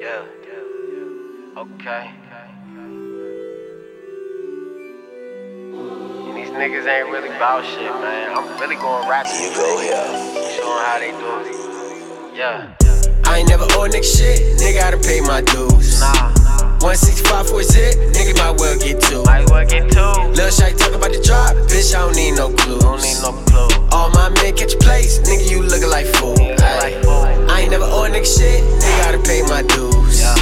Yeah, yeah, okay. And these niggas ain't really bout shit, man. I'm really going rap. You go here. Showing how they do it. Yeah. I ain't never owe nigga shit, nigga, I done paid my dues. Nah. 165 for a zip, nigga might well get two. Might well get two. Lil' Shy talk about the drop, bitch, I don't need no clues. Don't need no clue. All my men catch a place, nigga, you lookin' like fool. Nigga shit, I done paid my dues. Yeah.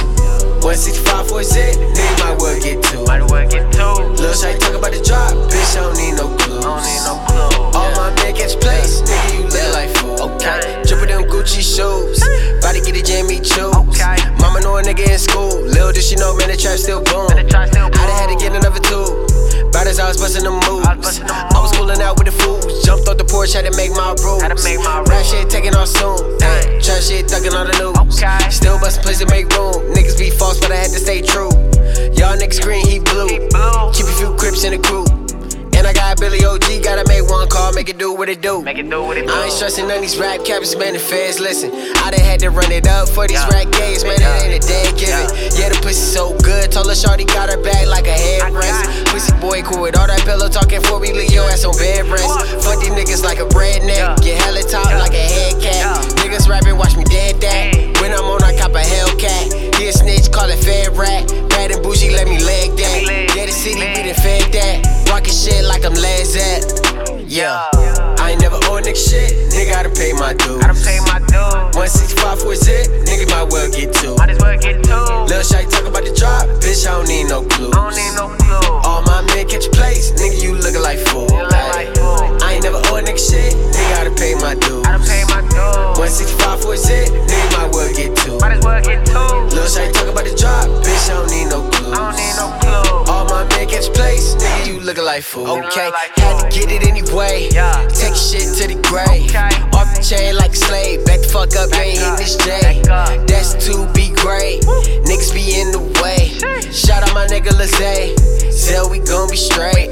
165 for a zip, nigga might well get two. Might well get two. Lil' Shy talk about the drop, bitch, I don't need no clues. Don't need no clue. All my men catch place, nigga, you look like fool. Okay, drippin' them Gucci shoes, about to get a Jimmy Choo. Okay. Mama know a nigga in school, Lil' did she know, man, the trap still boom. The trap still I done had to get another two. About as I was bustin' the moves. I was I was coolin' out with the fools. Jumped off the porch, had to make my rules. Had to make my Rap rules. shit taking off soon. Trap shit thuggin' on the news. Okay. Still bustin' plays to make room. Niggas be false, but I had to stay true. Y'all niggas green, he blue. He blue. Keep a few crips in the crew. And I got Billy OG, gotta make one call, make it do what it do. Make it do what it do. I ain't stressing none of these rap cappers, man, the feds listen. I done had to run it up for these Yeah. rap gays, man, Yeah. it ain't a dead given. Yeah. Yeah, the pussy so good, told her shorty got her back like a headrest. Pussy boy cool with all that pillow talking for we leave your ass on bed rest. Fuck. These niggas like a redneck, Yeah. get hella top like a head cat. Rapping, watch me dead that. When I'm on, I cop a Hellcat. He a snitch, call it fed rat. Bad and bougie, let me leg that. yeah, the city be the fed that. Rockin' shit like I'm Zepp. Yeah. I ain't never owe nigga shit, nigga, I done paid my dues. I done paid my dues. 165 for a zip, nigga might well get two. Might as well get two. You lookin' like fool. look Okay, had to get it anyway. Take shit to the grave. Off the chain like a slave. Back the fuck up, ain't hitting this J. That's to be great. Niggas be in the way. Shout out my nigga Lazay. Zell, we gon' be straight.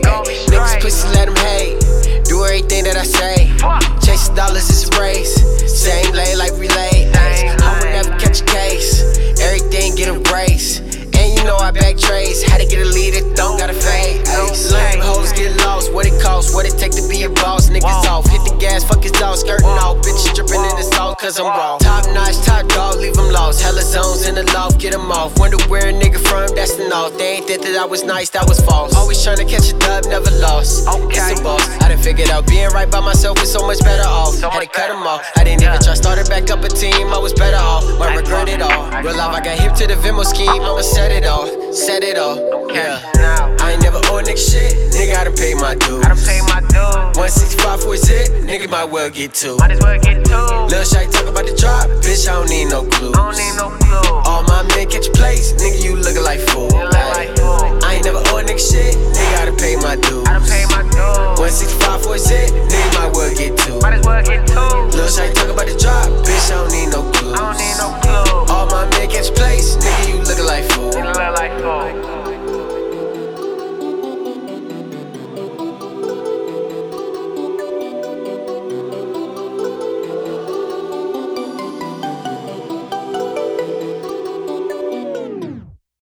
Cause I'm raw. Top notch, top dog, leave them lost. Hella zones in the loft, get them off. Wonder where a nigga from, that's the north. They ain't think that I was nice, that was false. Always trying to catch a dub, never lost. Okay. It's a boss. I done figured out being right by myself was so much better off. So Had to cut them off. I didn't even try, started back up a team, I was better off. Might I regret it all. Real life, I got hip to the Venmo scheme, I'ma set it off. Set it off. Okay. Yeah. Now. I ain't never owe nigga shit, nigga, I done paid my dues. I done paid my dues. 165 for a zip, nigga might well get two. Might as well get two. Lil' Shy talk about the drop, bitch, I don't need no clues. I don't need no clue. All my men catch a place, nigga,